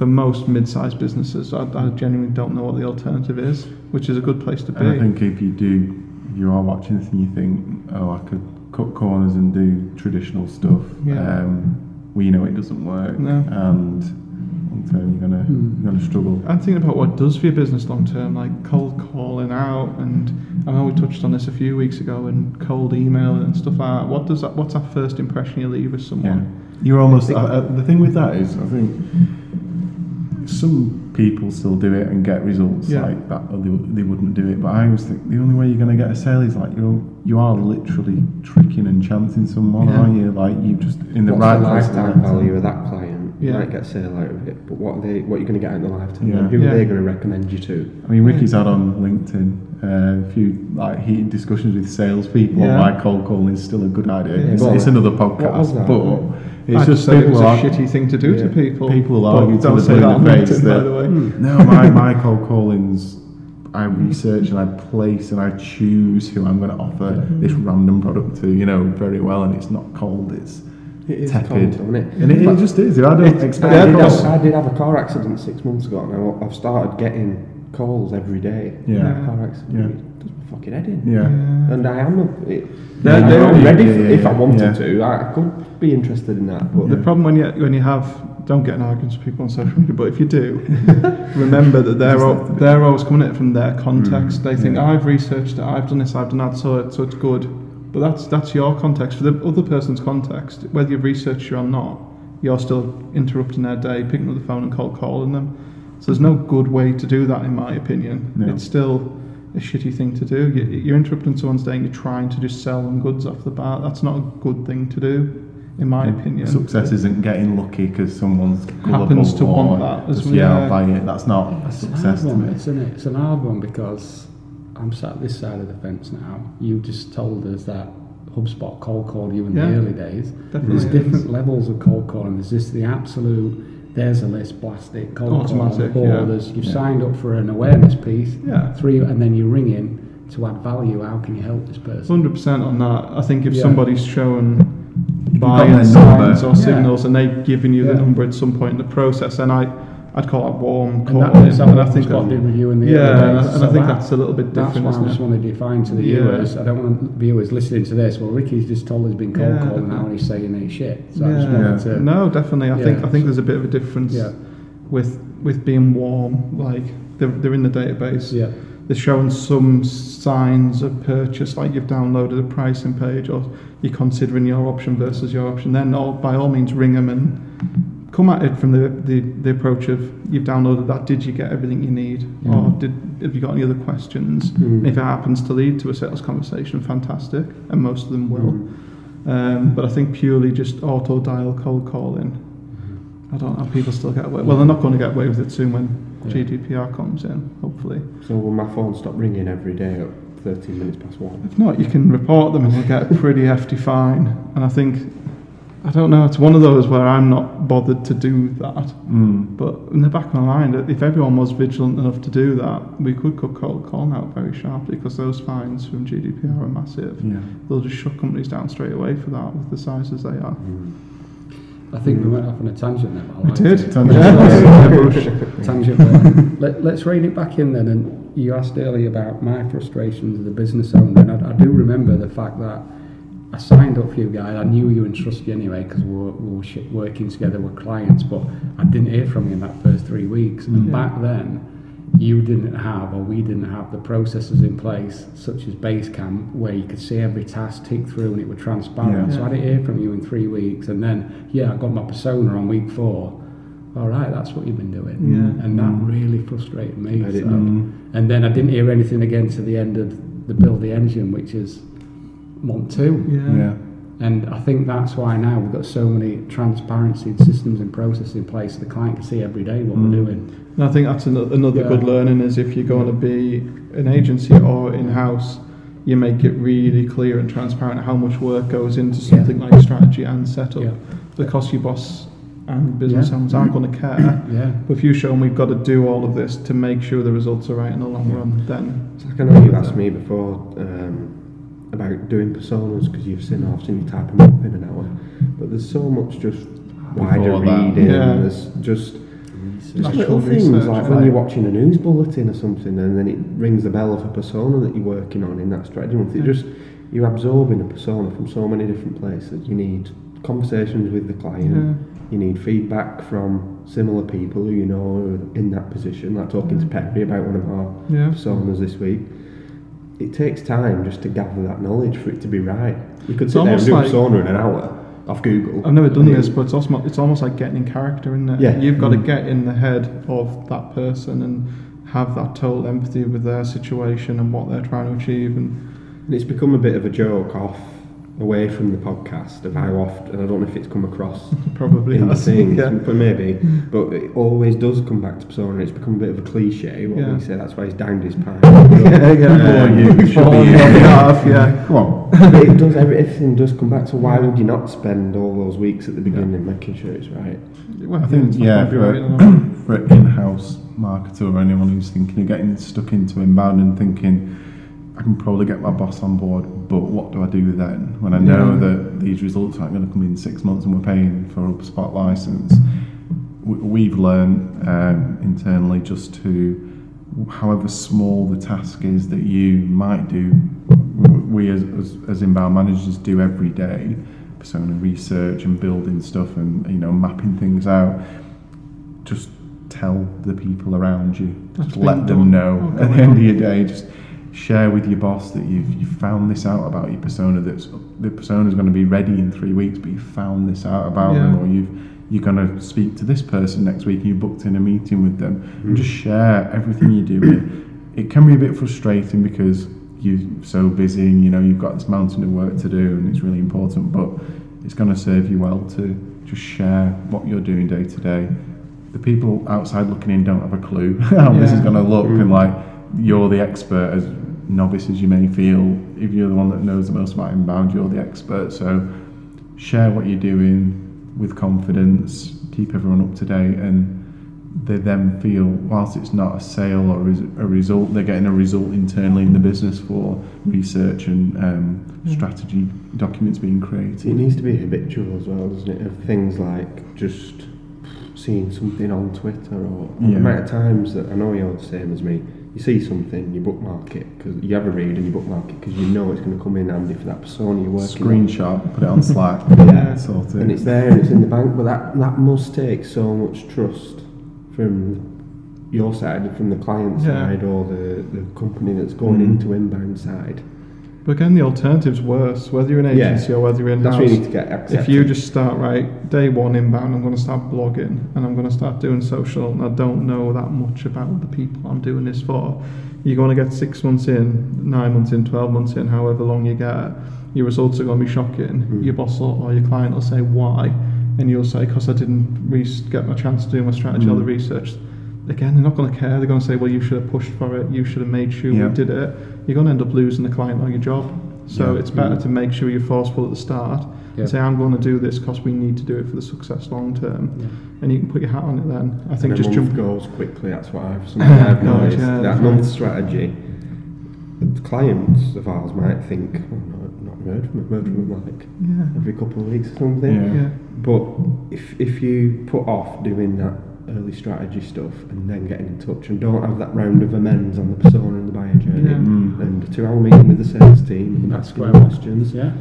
S2: for most mid-sized businesses, I, I genuinely don't know what the alternative is, which is a good place to be.
S3: And I think if you do, you are watching this and you think, oh, I could cut corners and do traditional stuff,
S2: Yeah.
S3: um, we know it doesn't work,
S2: No.
S3: and long term you're gonna
S1: Hmm.
S3: you're gonna struggle.
S2: I'm thinking about what does for your business long term, like cold calling out, and I know we touched on this a few weeks ago, and cold email and stuff like that. What does that? What's that first impression you leave with
S3: Yeah,
S2: someone?
S3: you're almost. Uh, uh, the thing with that is, I think some people still do it and get results
S2: Yeah.
S3: like that, or they, they wouldn't do it. But I always think the only way you're going to get a sale is like you're you are literally tricking and chancing someone,
S2: Yeah.
S3: aren't you? Like you just in the
S4: What's
S3: right
S4: the
S3: place at the
S4: lifetime
S3: right time.
S4: value of that client? You
S2: Yeah.
S4: might get a sale out of it, but what are they? What are you going to get out in the lifetime?
S3: Yeah.
S4: Who
S2: Yeah.
S4: are they going to recommend you to?
S3: I mean, Ricky's had on LinkedIn uh, a few like heated discussions with salespeople
S2: Yeah.
S3: on why cold calling is still a good idea.
S2: Yeah.
S3: It's, it's another podcast,
S4: that?
S3: but it's
S2: I
S3: just
S2: said it was a shitty thing to do to people.
S3: People
S2: but
S3: argue till
S2: don't
S3: they're
S2: say that
S3: the
S2: on
S3: face
S2: LinkedIn, by
S3: that-
S2: the way.
S3: No, hmm. my, my cold callings, I research and I place and I choose who I'm going to offer this random product to, you know, very well, and it's not cold, it's
S4: It is
S3: tepid.
S4: cold, it?
S3: And it, it just is. I don't
S2: It-
S3: expect
S2: Yeah,
S4: I, did have, I did have a car accident six months ago, and I- I've started getting calls every day.
S3: Yeah.
S4: car accident.
S3: Yeah.
S4: It fucking head.
S3: Yeah.
S4: And I am a, it,
S2: They're- they're-
S4: I'm ready
S3: yeah, yeah,
S4: if I wanted to. I could be interested in that, but
S2: The problem when you when you have don't get in arguments with people on social media, but if you do, remember that they're
S3: Just
S2: al-
S3: have
S2: they're always coming at it from their context.
S3: Mm,
S2: they think. I've researched it, I've done this, I've done that, so it, so it's good. But that's that's your context. For the other person's context, whether you've researched it or not, you're still interrupting their day, picking up the phone and cold calling them. So there's no good way to do that, in my opinion.
S3: No.
S2: It's still a shitty thing to do. You, you're interrupting someone's day and you're trying to just sell them goods off the bat. That's not a good thing to do, in my opinion.
S3: Success isn't getting lucky because someone's
S2: Happens to
S3: gullible
S2: want
S3: or
S2: that as
S3: just,
S2: well,
S3: yeah,
S2: yeah.
S3: I'll buy it. That's not a
S1: It's an
S3: success
S1: hard
S3: to
S1: one,
S3: me.
S1: isn't it? It's an hard one because I'm sat this side of the fence now. You just told us that HubSpot cold called you in
S2: Yeah.
S1: the early days. There's different levels of cold calling. There's just the absolute. There's a list, plastic, cold call on the
S2: Automatic,
S1: board.
S2: yeah.
S1: There's, you've
S3: Yeah.
S1: signed up for an awareness piece.
S2: Yeah.
S1: Three, and then you ring in to add value. How can you help this person?
S2: Hundred percent on that. I think if
S1: Yeah.
S2: somebody's shown
S3: you've
S2: buying signs
S3: number-
S2: or
S1: Yeah.
S2: signals and they've given you the number at some point in the process, then I, I'd call it warm
S1: And that,
S2: and I think
S1: HubSpot
S2: that,
S1: did with in the
S2: yeah, and I, and I think
S1: that-
S2: that's a little bit
S1: That's
S2: different,
S1: what I
S2: isn't
S1: just want to define to the
S2: Yeah.
S1: viewers. I don't want viewers listening to this. Well, Ricky's just told us he's been cold
S2: Yeah.
S1: calling now and he's saying he's shit. So I just
S2: Yeah.
S1: to.
S2: No, definitely. I think I think there's a bit of a difference
S1: Yeah.
S2: with with being warm. Like they're, they're in the database.
S1: Yeah.
S2: They're showing some signs of purchase, like you've downloaded a pricing page or you're considering your option versus your option. Then, all, by all means, ring them and come at it from the, the, the approach of you've downloaded that. Did you get everything you need, or
S3: Mm.
S2: did have you got any other questions?
S4: Mm.
S2: If it happens to lead to a sales conversation, fantastic, and most of them will.
S4: Mm.
S2: Um, but I think purely just auto dial cold calling. I don't know. People still get away. Well, they're not going to get away with it soon when
S1: Yeah.
S2: GDPR comes in. Hopefully.
S4: So will my phone stop ringing every day at 13 minutes past one?
S2: If not, you can report them and you'll get a pretty hefty fine. And I think, I don't know, it's one of those where I'm not bothered to do that.
S3: Mm.
S2: But in the back of my mind, if everyone was vigilant enough to do that, we could cut cold calling out very sharply because those fines from GDPR are massive.
S3: Yeah.
S2: They'll just shut companies down straight away for that with the sizes they are.
S1: I think we went off on a tangent there. but I
S2: We did.
S1: it.
S3: Tangent.
S2: Yeah,
S1: tangent. Let, let's rein it back in then. And you asked earlier about my frustrations as a business owner, and I, I do remember the fact that I signed up for you guys. I knew you and trust you anyway because we were, we were working together with clients, but I didn't hear from you in that first three weeks. And
S2: Yeah.
S1: back then, you didn't have, or we didn't have, the processes in place, such as Basecamp, where you could see every task tick through and it was transparent.
S3: Yeah.
S1: So I didn't hear from you in three weeks, and then yeah, I got my persona on week four. All right, that's what you've been doing,
S2: Yeah.
S1: and that really frustrated me. So-
S3: Mm.
S1: And then I didn't hear anything again to the end of the build the engine, which is month to.
S2: Yeah.
S3: Yeah.
S1: And I think that's why now we've got so many transparency systems and processes in place so the client can see every day what
S3: Mm.
S1: we're doing.
S2: And I think that's another, another
S1: Yeah.
S2: good learning is if you're going to be an agency or in-house, you make it really clear and transparent how much work goes into
S1: Yeah.
S2: something like strategy and setup.
S1: Yeah.
S2: Because your boss and business
S1: Yeah.
S2: owners aren't going to care.
S1: Yeah.
S2: But if you show them we've got to do all of this to make sure the results are right in the long
S1: Yeah.
S2: run, then
S4: It's like I know you asked me before um, about doing personas because you've seen I've seen you type them up in an hour, but there's so much just wider reading.
S2: Yeah.
S4: There's just just
S2: Actual
S4: little things
S2: research,
S4: like
S2: right.
S4: when you're watching a news bulletin or something, and then it rings the bell of a persona that you're working on in that strategy month. It
S2: Yeah.
S4: just you're absorbing a persona from so many different places. You need conversations with the client.
S2: yeah,
S4: You need feedback from similar people who you know are in that position. Like talking to Perry about one of our
S2: yeah.
S4: personas this week. It takes time just to gather that knowledge for it to be right. You could sit there and do a
S2: like-
S4: persona in an hour off Google.
S2: I've never done this, but it's almost it's almost like getting in character, isn't it?
S4: Yeah.
S2: You've got to
S3: Mm.
S2: get in the head of that person and have that total empathy with their situation and what they're trying to achieve. And
S4: And it's become a bit of a joke off away from the podcast of how often, and I don't know if it's come across
S2: probably
S4: in the things,
S2: yeah.
S4: but maybe, but it always does come back to persona. It's become a bit of a cliche. What
S2: Yeah.
S4: we say, that's why he's downed his pie.
S2: yeah, yeah.
S4: Um,
S3: you should be
S2: on
S3: here.
S2: yeah.
S3: Come on.
S4: but it does. Everything does come back to why would you not spend all those weeks at the beginning making sure it's right?
S2: Well,
S3: I think,
S2: it's
S3: yeah,
S2: copyright,
S3: for,
S2: I don't
S3: for an in-house marketer or anyone who's thinking of getting stuck into inbound and thinking, I can probably get my boss on board, but what do I do then when I know
S2: Yeah.
S3: that these results aren't going to come in six months and we're paying for HubSpot license? We've learned um, internally just to, however small the task is that you might do, we as, as, as inbound managers do every day, persona research and building stuff and you know mapping things out just tell the people around you. Just let them
S2: done.
S3: know at the end of your day. Just share with your boss that you've you found this out about your persona. That's the persona is going to be ready in three weeks, but you found this out about them, or you've you're going to speak to this person next week. and You booked in a meeting with them, and just share everything you're doing. It can be a bit frustrating because you're so busy and you know you've got this mountain of work to do, and it's really important, but it's going to serve you well to just share what you're doing day to day. The people outside looking in don't have a clue how this is going to look,
S4: Mm.
S3: and like you're the expert as novice as you may feel, if you're the one that knows the most about inbound, you're the expert. So share what you're doing with confidence, keep everyone up to date, and they then feel, whilst it's not a sale or is- a result, they're getting a result internally in the business for research and um,
S2: Mm.
S3: strategy documents being created.
S4: It needs to be habitual as well, doesn't it? Of things like just seeing something on Twitter or
S3: Yeah.
S4: the amount of times that I know you're the same as me. You see something, you bookmark it because you have a read and you bookmark it because you know it's going to come in handy for that persona you're working on.
S3: Screenshot, put it on Slack,
S4: Yeah.
S3: sort it.
S4: and it's there and it's in the bank. But that that must take so much trust from your side, from the client
S2: Yeah.
S4: side, or the, the company that's going
S3: Mm.
S4: into inbound side.
S2: But again, the alternative's worse. Whether you're an
S4: Yeah.
S2: agency or whether you're in
S4: That's where you
S2: house.
S4: need to get accepted.
S2: If you just start right day one inbound, I'm going to start blogging and I'm going to start doing social, and I don't know that much about the people I'm doing this for. You're going to get six months in, nine months in, twelve months in, however long you get. Your results are going to be shocking.
S4: Mm.
S2: Your boss will, or your client will say why, and you'll say because I didn't re- get my chance to do my strategy or the
S3: Mm.
S2: research. Again, they're not going to care. They're going to say, well, you should have pushed for it. You should have made sure
S3: Yeah.
S2: you did it. You're going to end up losing the client or your job. So
S3: Yeah.
S2: it's better
S1: Mm.
S2: to make sure you're forceful at the start
S1: Yeah.
S2: and say, I'm going to do this because we need to do it for the success long term.
S1: Yeah.
S2: And you can put your hat on it then. I think
S4: and
S2: just jump.
S4: goals quickly. That's what I've, something I've noticed.
S2: yeah,
S4: that month strategy. The clients of ours might think, oh, no, not heard from heard from like
S2: Yeah.
S4: every couple of weeks or something.
S3: Yeah.
S4: But if if you put off doing that early strategy stuff and then getting in touch and don't have that round of amends on the persona and the buyer journey
S2: Yeah.
S3: Mm.
S4: and a two hour meeting with the sales team and
S1: That's
S4: asking
S1: where I'm-
S4: questions,
S1: Yeah.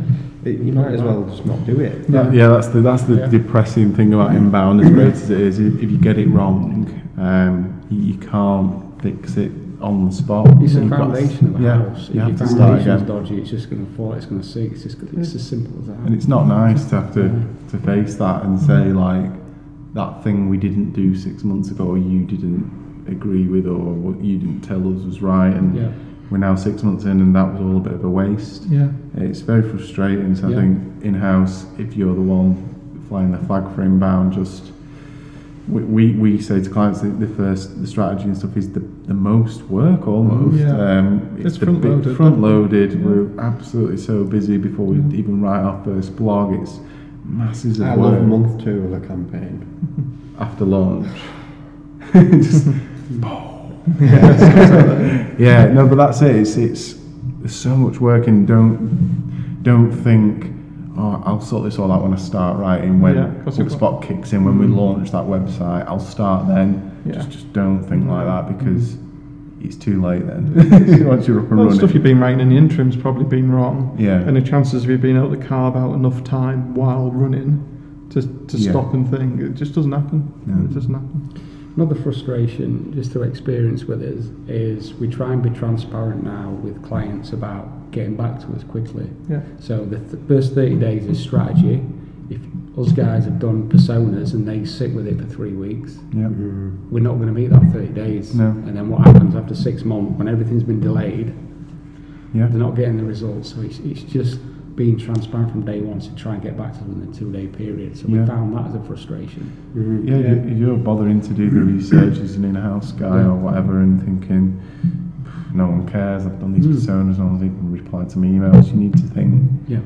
S4: it, you might as well just not do it.
S3: Yeah, yeah, that's the that's the
S1: Yeah.
S3: depressing thing about inbound. As great as it is, if, if you get it wrong, um, you, you can't fix it on the spot.
S1: It's the
S3: You've got-
S1: foundation of a
S3: yeah,
S1: house. If
S3: You
S1: your
S3: have to start
S1: foundation's
S3: again,
S1: dodgy, it's just going to fall, it's going to sink. It's just it's as simple as that.
S3: and it's not nice to have to to face that and say like that thing we didn't do six months ago, or you didn't agree with, or what you didn't tell us was right, and
S1: yeah.
S3: we're now six months in, and that was all a bit of a waste.
S2: Yeah.
S3: It's very frustrating. So
S1: Yeah.
S3: I think in house, if you're the one flying the flag for inbound, just we, we, we say to clients that the first the strategy and stuff is the, the most work almost.
S2: Yeah.
S3: Um,
S2: It's
S3: the
S2: front loaded.
S3: Front loaded. We're absolutely so busy before we
S2: Yeah.
S3: even write our first blog. It's masses of
S4: I
S3: work
S4: love month two of a campaign.
S3: after launch. just yeah, no, but that's it. It's it's there's so much work and don't don't think oh I'll sort this all out when I start writing when
S2: Yeah, you've
S3: kicks in when we mm-hmm. launch that website. I'll start then.
S2: Yeah.
S3: Just just don't think like that because it's too late then. Once you're up and
S2: Well, the stuff you've been writing in the interim's probably been wrong.
S3: Yeah.
S2: And the chances of you being able to carve out enough time while running to, to
S3: Yeah.
S2: stop and think, it just doesn't happen.
S3: No.
S2: It doesn't happen.
S1: Another frustration, just to experience with us, is we try and be transparent now with clients about getting back to us quickly.
S2: Yeah.
S1: So the th- first 30 days is strategy. If us guys have done personas and they sit with it for three weeks,
S3: yeah.
S4: Mm.
S1: we're not going to meet that 30 days.
S3: No.
S1: And then what happens after six months, when everything's been delayed,
S3: Yeah.
S1: they're not getting the results. So it's, it's just being transparent from day one to try and get back to them in a two day period. So
S3: Yeah.
S1: we found that as a frustration.
S4: Mhm.
S3: Yeah, you- if you're bothering to do the research as an in-house guy
S1: Yeah.
S3: or whatever, and thinking no one cares. I've done these
S1: Mm.
S3: personas, no one's even replied to my emails. You need to think.
S1: Yeah.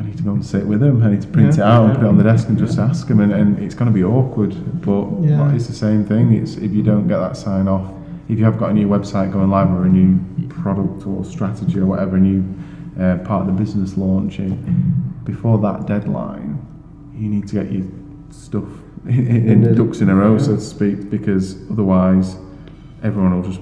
S3: I need to go and sit with him. I need to print
S2: Yeah.
S3: it out and put it on the desk and just ask him. and, and it's going to be awkward. But
S2: Yeah.
S3: it's the same thing. It's if you don't get that sign off, if you have got a new website going live or a new product or strategy or whatever, a new uh, part of the business launching, before that deadline, you need to get your stuff in, in,
S4: In
S3: ducks in a row, so to speak, because otherwise everyone will just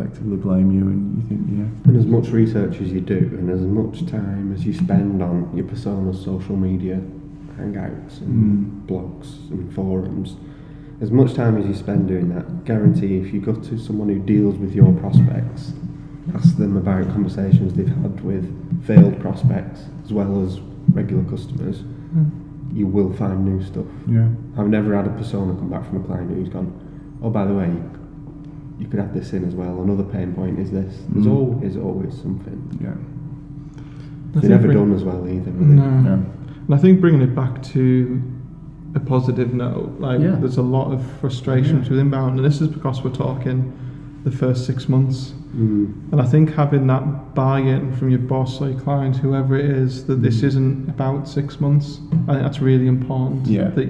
S3: effectively blame you, and you think, yeah,
S4: And as much research as you do, and as much time as you spend on your persona's social media hangouts and hmm. blogs and forums, as much time as you spend doing that, guarantee if you go to someone who deals with your prospects, ask them about conversations they've had with failed prospects as well as regular customers, hmm. you will find new stuff.
S3: yeah,
S4: I've never had a persona come back from a client who's gone, oh, by the way, you could add this in as well. Another pain point is this. There's
S3: Mm.
S4: always, always something.
S3: yeah,
S2: I
S4: They're never
S2: bring-
S4: done as well either. Are
S2: No.
S3: yeah.
S2: And I think bringing it back to a positive note, like
S1: Yeah.
S2: there's a lot of frustrations with inbound, and this is because we're talking the first six months.
S4: Mm.
S2: And I think having that buy-in from your boss or your client, whoever it is, that this isn't about six months. I think that's really important.
S3: Yeah.
S2: That,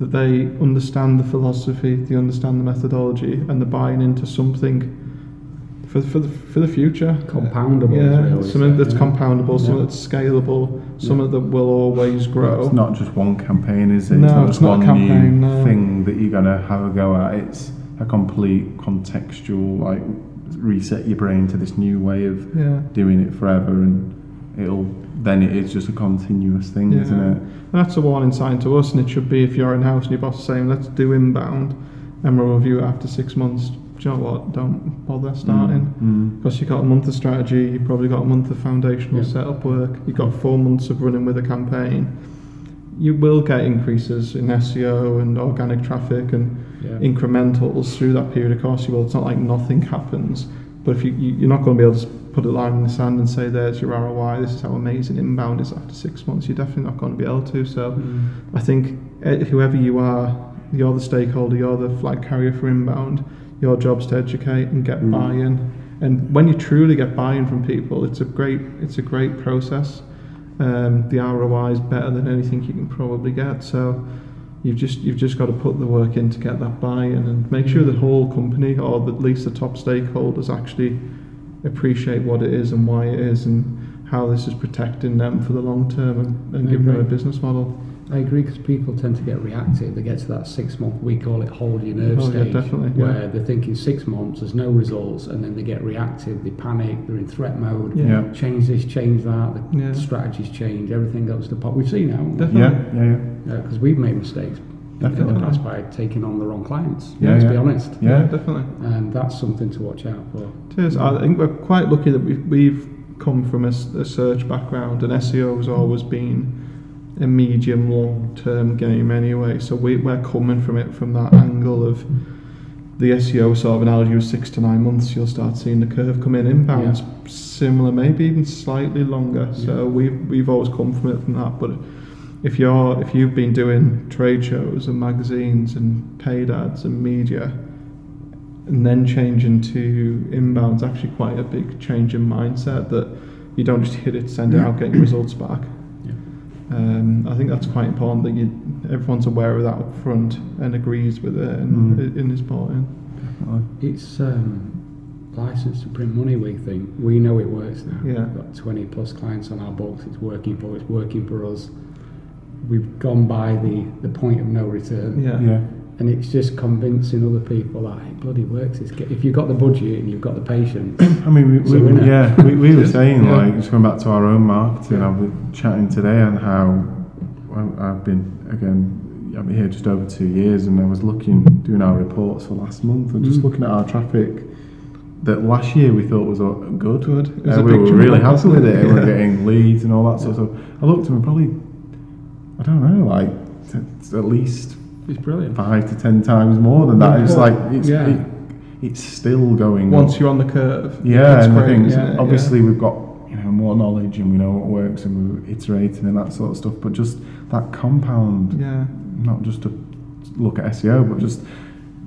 S2: that they understand the philosophy, they understand the methodology, and they're buying into something for for the for the future.
S1: Compoundable,
S2: Yeah,
S1: we
S2: something that's
S1: yeah.
S2: compoundable, something
S1: Yeah.
S2: that's scalable, something
S1: Yeah.
S2: that will always grow.
S3: It's not just one campaign, is it?
S2: No,
S3: it's not
S2: it's
S3: just
S2: not a
S3: one
S2: campaign, no.
S3: thing that you're gonna have a go at. It's a complete contextual, like reset your brain to this new way of doing it forever, and it'll then it is just a continuous thing,
S2: Yeah.
S3: isn't it?
S2: And that's a warning sign to us, and it should be if you're in house and your boss is saying, let's do inbound, and we'll review it after six months. Do you know what? Don't bother starting.
S3: Mm.
S2: Because you've got a month of strategy, you've probably got a month of foundational
S1: Yeah.
S2: setup work, you've got four months of running with a campaign. You will get increases in SEO and organic traffic and
S1: Yeah.
S2: incrementals through that period. Of course, you will. It's not like nothing happens, but if you, you you're not going to be able to put a line in the sand and say, "There's your ROI. This is how amazing inbound is after six months." You're definitely not going to be able to. So,
S1: Mm.
S2: I think eh, whoever you are, you're the stakeholder, you're the flag carrier for inbound. Your job's to educate and get
S4: Mm.
S2: buy-in. And when you truly get buy-in from people, it's a great it's a great process. Um, the ROI is better than anything you can probably get. So you've just you've just got to put the work in to get that buy-in and make sure the whole company or at least the top stakeholders actually appreciate what it is and why it is and how this is protecting them for the long term and, and giving them a business model.
S1: I agree because people tend to get reactive. They get to that six month, we call it hold your nerve
S2: Oh, yeah,
S1: stage,
S2: definitely, yeah.
S1: where they're thinking six months, there's no results, and then they get reactive, they panic, they're in threat mode.
S2: Yeah.
S3: Yeah.
S1: Change this, change that, the
S2: Yeah.
S1: strategies change, everything goes to pot. We've seen now,
S2: Definitely.
S3: Yeah, yeah, yeah.
S1: because we've made mistakes in
S3: Definitely.
S1: the past by taking on the wrong clients.
S3: Yeah,
S1: let's
S3: yeah.
S1: be honest.
S3: Yeah.
S2: definitely.
S1: And that's something to watch out for.
S2: It is. I think we're quite lucky that we've, we've come from a search background, and SEO has always been a medium long term game anyway. So we, we're coming from it from that angle of the SEO sort of analogy of six to nine months, you'll start seeing the curve come in. Inbound's similar, maybe even slightly longer. So we've, we've always come from it from that. But if you're if you've been doing trade shows and magazines and paid ads and media, and then changing to inbound's actually quite a big change in mindset that you don't just hit it, send it out, get your results back.
S1: Yeah.
S2: Um, I think that's quite important that you everyone's aware of that up front and agrees with it and,
S3: Mm.
S2: and is bought in.
S1: It's um, license to print money, we think. We know it works now.
S2: Yeah.
S1: We've got 20 plus clients on our books. It's working for It's working for us. We've gone by the, the point of no return.
S2: Yeah.
S3: Yeah.
S1: And it's just convincing other people that it bloody works. It's, if you've got the budget and you've got the patience,
S3: I mean, we, we, yeah, we, we were saying
S1: Yeah.
S3: like just going back to our own marketing.
S1: Yeah.
S3: I was chatting today on how I've been again. I've been here just over two years, and I was looking doing our reports for last month and just
S1: Mm.
S3: looking at our traffic. That last year we thought was good.
S2: Good. It was
S3: Uh, we were really happy with
S2: it?
S3: We were getting leads and all that sort of stuff. I looked and we probably, I don't know, like at least
S1: it's brilliant.
S3: five to ten times more than that. It's like it's
S1: Yeah.
S3: it, it's still going.
S2: Once
S3: up.
S2: you're on the curve,
S3: Yeah,
S2: it's
S3: and
S2: great,
S3: is, obviously we've got you know more knowledge and we know what works and we're iterating and that sort of stuff. But just that compound,
S2: yeah.
S3: not just to look at SEO, but just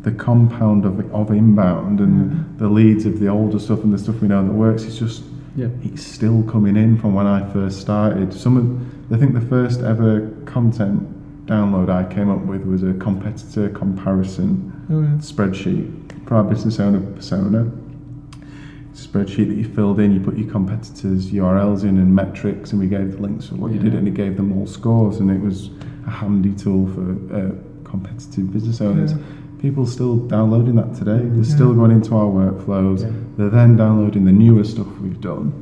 S3: the compound of of inbound and the leads of the older stuff and the stuff we know that works. It's just
S1: Yeah.
S3: it's still coming in from when I first started. Some of I think the first ever content download I came up with was a competitor comparison
S2: Oh, yeah.
S3: spreadsheet for our business owner persona. Spreadsheet that you filled in, you put your competitors' URLs in and metrics, and we gave the links for what you did, and it gave them all scores, and it was a handy tool for uh, competitive business owners.
S2: Yeah.
S3: People still downloading that today. They're
S2: Yeah.
S3: still going into our workflows.
S1: Yeah.
S3: They're then downloading the newer stuff we've done.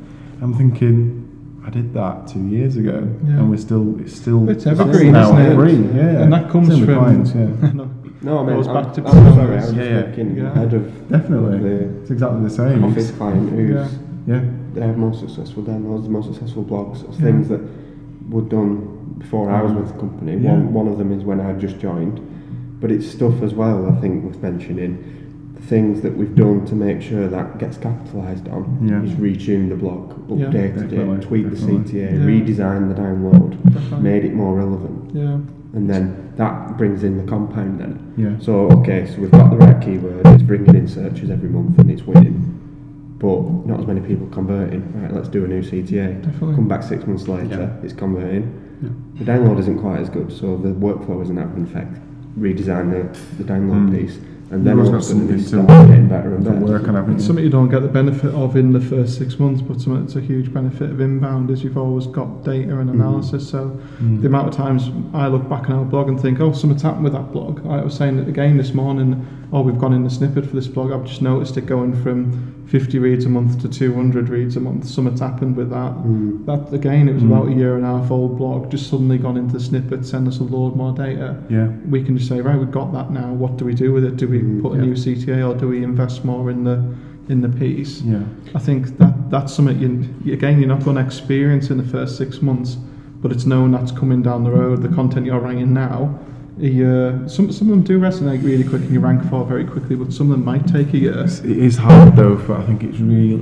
S3: I'm thinking, I did that two years ago,
S2: Yeah.
S3: and we're still it's still
S2: It's evergreen,
S3: now
S2: isn't it?
S3: free. Yeah,
S2: And that comes
S3: Same with
S2: from
S3: clients, yeah.
S2: no,
S4: No, I mean,
S2: Goes
S4: I'm,
S2: back to
S4: I'm sorry, I
S2: personas.
S4: was
S3: Yeah, yeah.
S4: thinking
S2: Yeah.
S4: ahead of
S3: Definitely,
S4: the
S3: it's exactly the same.
S4: office
S3: It's-
S4: client who's
S2: Yeah.
S3: yeah,
S4: they have more successful downloads, more successful blogs, or
S2: Yeah.
S4: things that were done before I was mm. with the company.
S3: Yeah.
S4: One, one of them is when I just joined, but it's stuff as well. I think worth mentioning the things that we've done to make sure that gets capitalised on.
S3: Yeah.
S4: Is retune the blog,
S2: Yeah.
S4: updated it, tweak the. CTA,
S2: Yeah.
S4: redesign the download,
S2: Definitely.
S4: made it more relevant.
S2: yeah.
S4: and then that brings in the compound then.
S3: Yeah.
S4: So okay, so we've got the right keyword, it's bringing in searches every month and it's winning. But not as many people converting. Right, let's do a new CTA.
S2: Definitely.
S4: Come back six months later,
S1: Yeah.
S4: it's converting.
S1: Yeah.
S4: The download isn't quite as good, so the workflow isn't having an effect. Redesign the, the download
S3: Mm.
S4: piece, and then all of a sudden it getting better and better.
S3: work on having.
S2: It's something you don't get the benefit of in the first six months, but something that's a huge benefit of inbound is you've always got data and
S4: mm.
S2: analysis. Mm. So
S3: mm.
S2: the amount of times I look back on our blog and think, oh, something's happened with that blog. I was saying it again this morning oh, we've gone in the snippet for this blog. I've just noticed it going from 50 reads a month to 200 reads a month. Something's happened with that.
S4: Mm.
S2: That again, it was
S3: Mm.
S2: about a year and a half old blog, just suddenly gone into the snippet, send us a load more data.
S3: Yeah.
S2: We can just say, right, we've got that now. What do we do with it? Do we
S4: Mm,
S2: put a
S3: yeah.
S2: new CTA or do we invest more in the in the piece?
S3: Yeah.
S2: I think that that's something you, again you're not going to experience in the first six months, but it's known that's coming down the road. The content you're writing now, a year. Uh, some some of them do resonate really quick and you rank for very quickly, but some of them might take a year.
S3: It's, it is hard though, but I think it's real.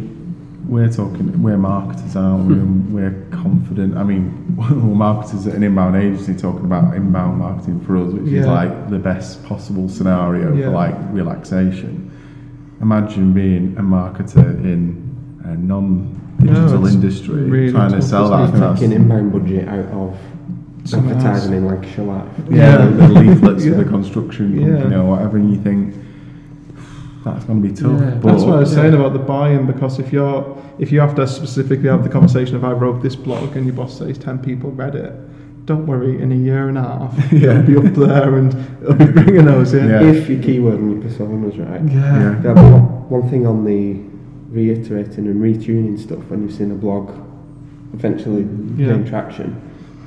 S3: We're talking, we're marketers, aren't we? Hmm. And we're confident. I mean, we're marketers at an inbound agency talking about inbound marketing for us, which is like the best possible scenario
S2: Yeah.
S3: for like relaxation. Imagine being a marketer in a non-digital
S2: No,
S3: industry
S2: really
S3: trying to sell that. I
S2: it?
S3: think that's-
S4: taking inbound budget out of
S2: Somewhere else.
S4: Advertising in Lancashire Life.
S3: yeah, the leaflets
S2: Yeah.
S3: for the construction
S2: Yeah.
S3: company or whatever, and you think that's going to be tough.
S1: Yeah.
S3: but
S2: That's what I was
S1: Yeah.
S2: saying about the buy-in because if you're if you have to specifically have the conversation of I wrote this blog and your boss says ten people read it, don't worry. In a year and a half,
S3: Yeah.
S2: it'll be up there and it'll be bringing those in.
S3: Yeah.
S4: If your keyword and your persona's right.
S2: Yeah.
S3: Yeah.
S4: Yeah, one, one thing on the reiterating and retuning stuff when you've seen a blog eventually
S2: Yeah.
S4: gain traction.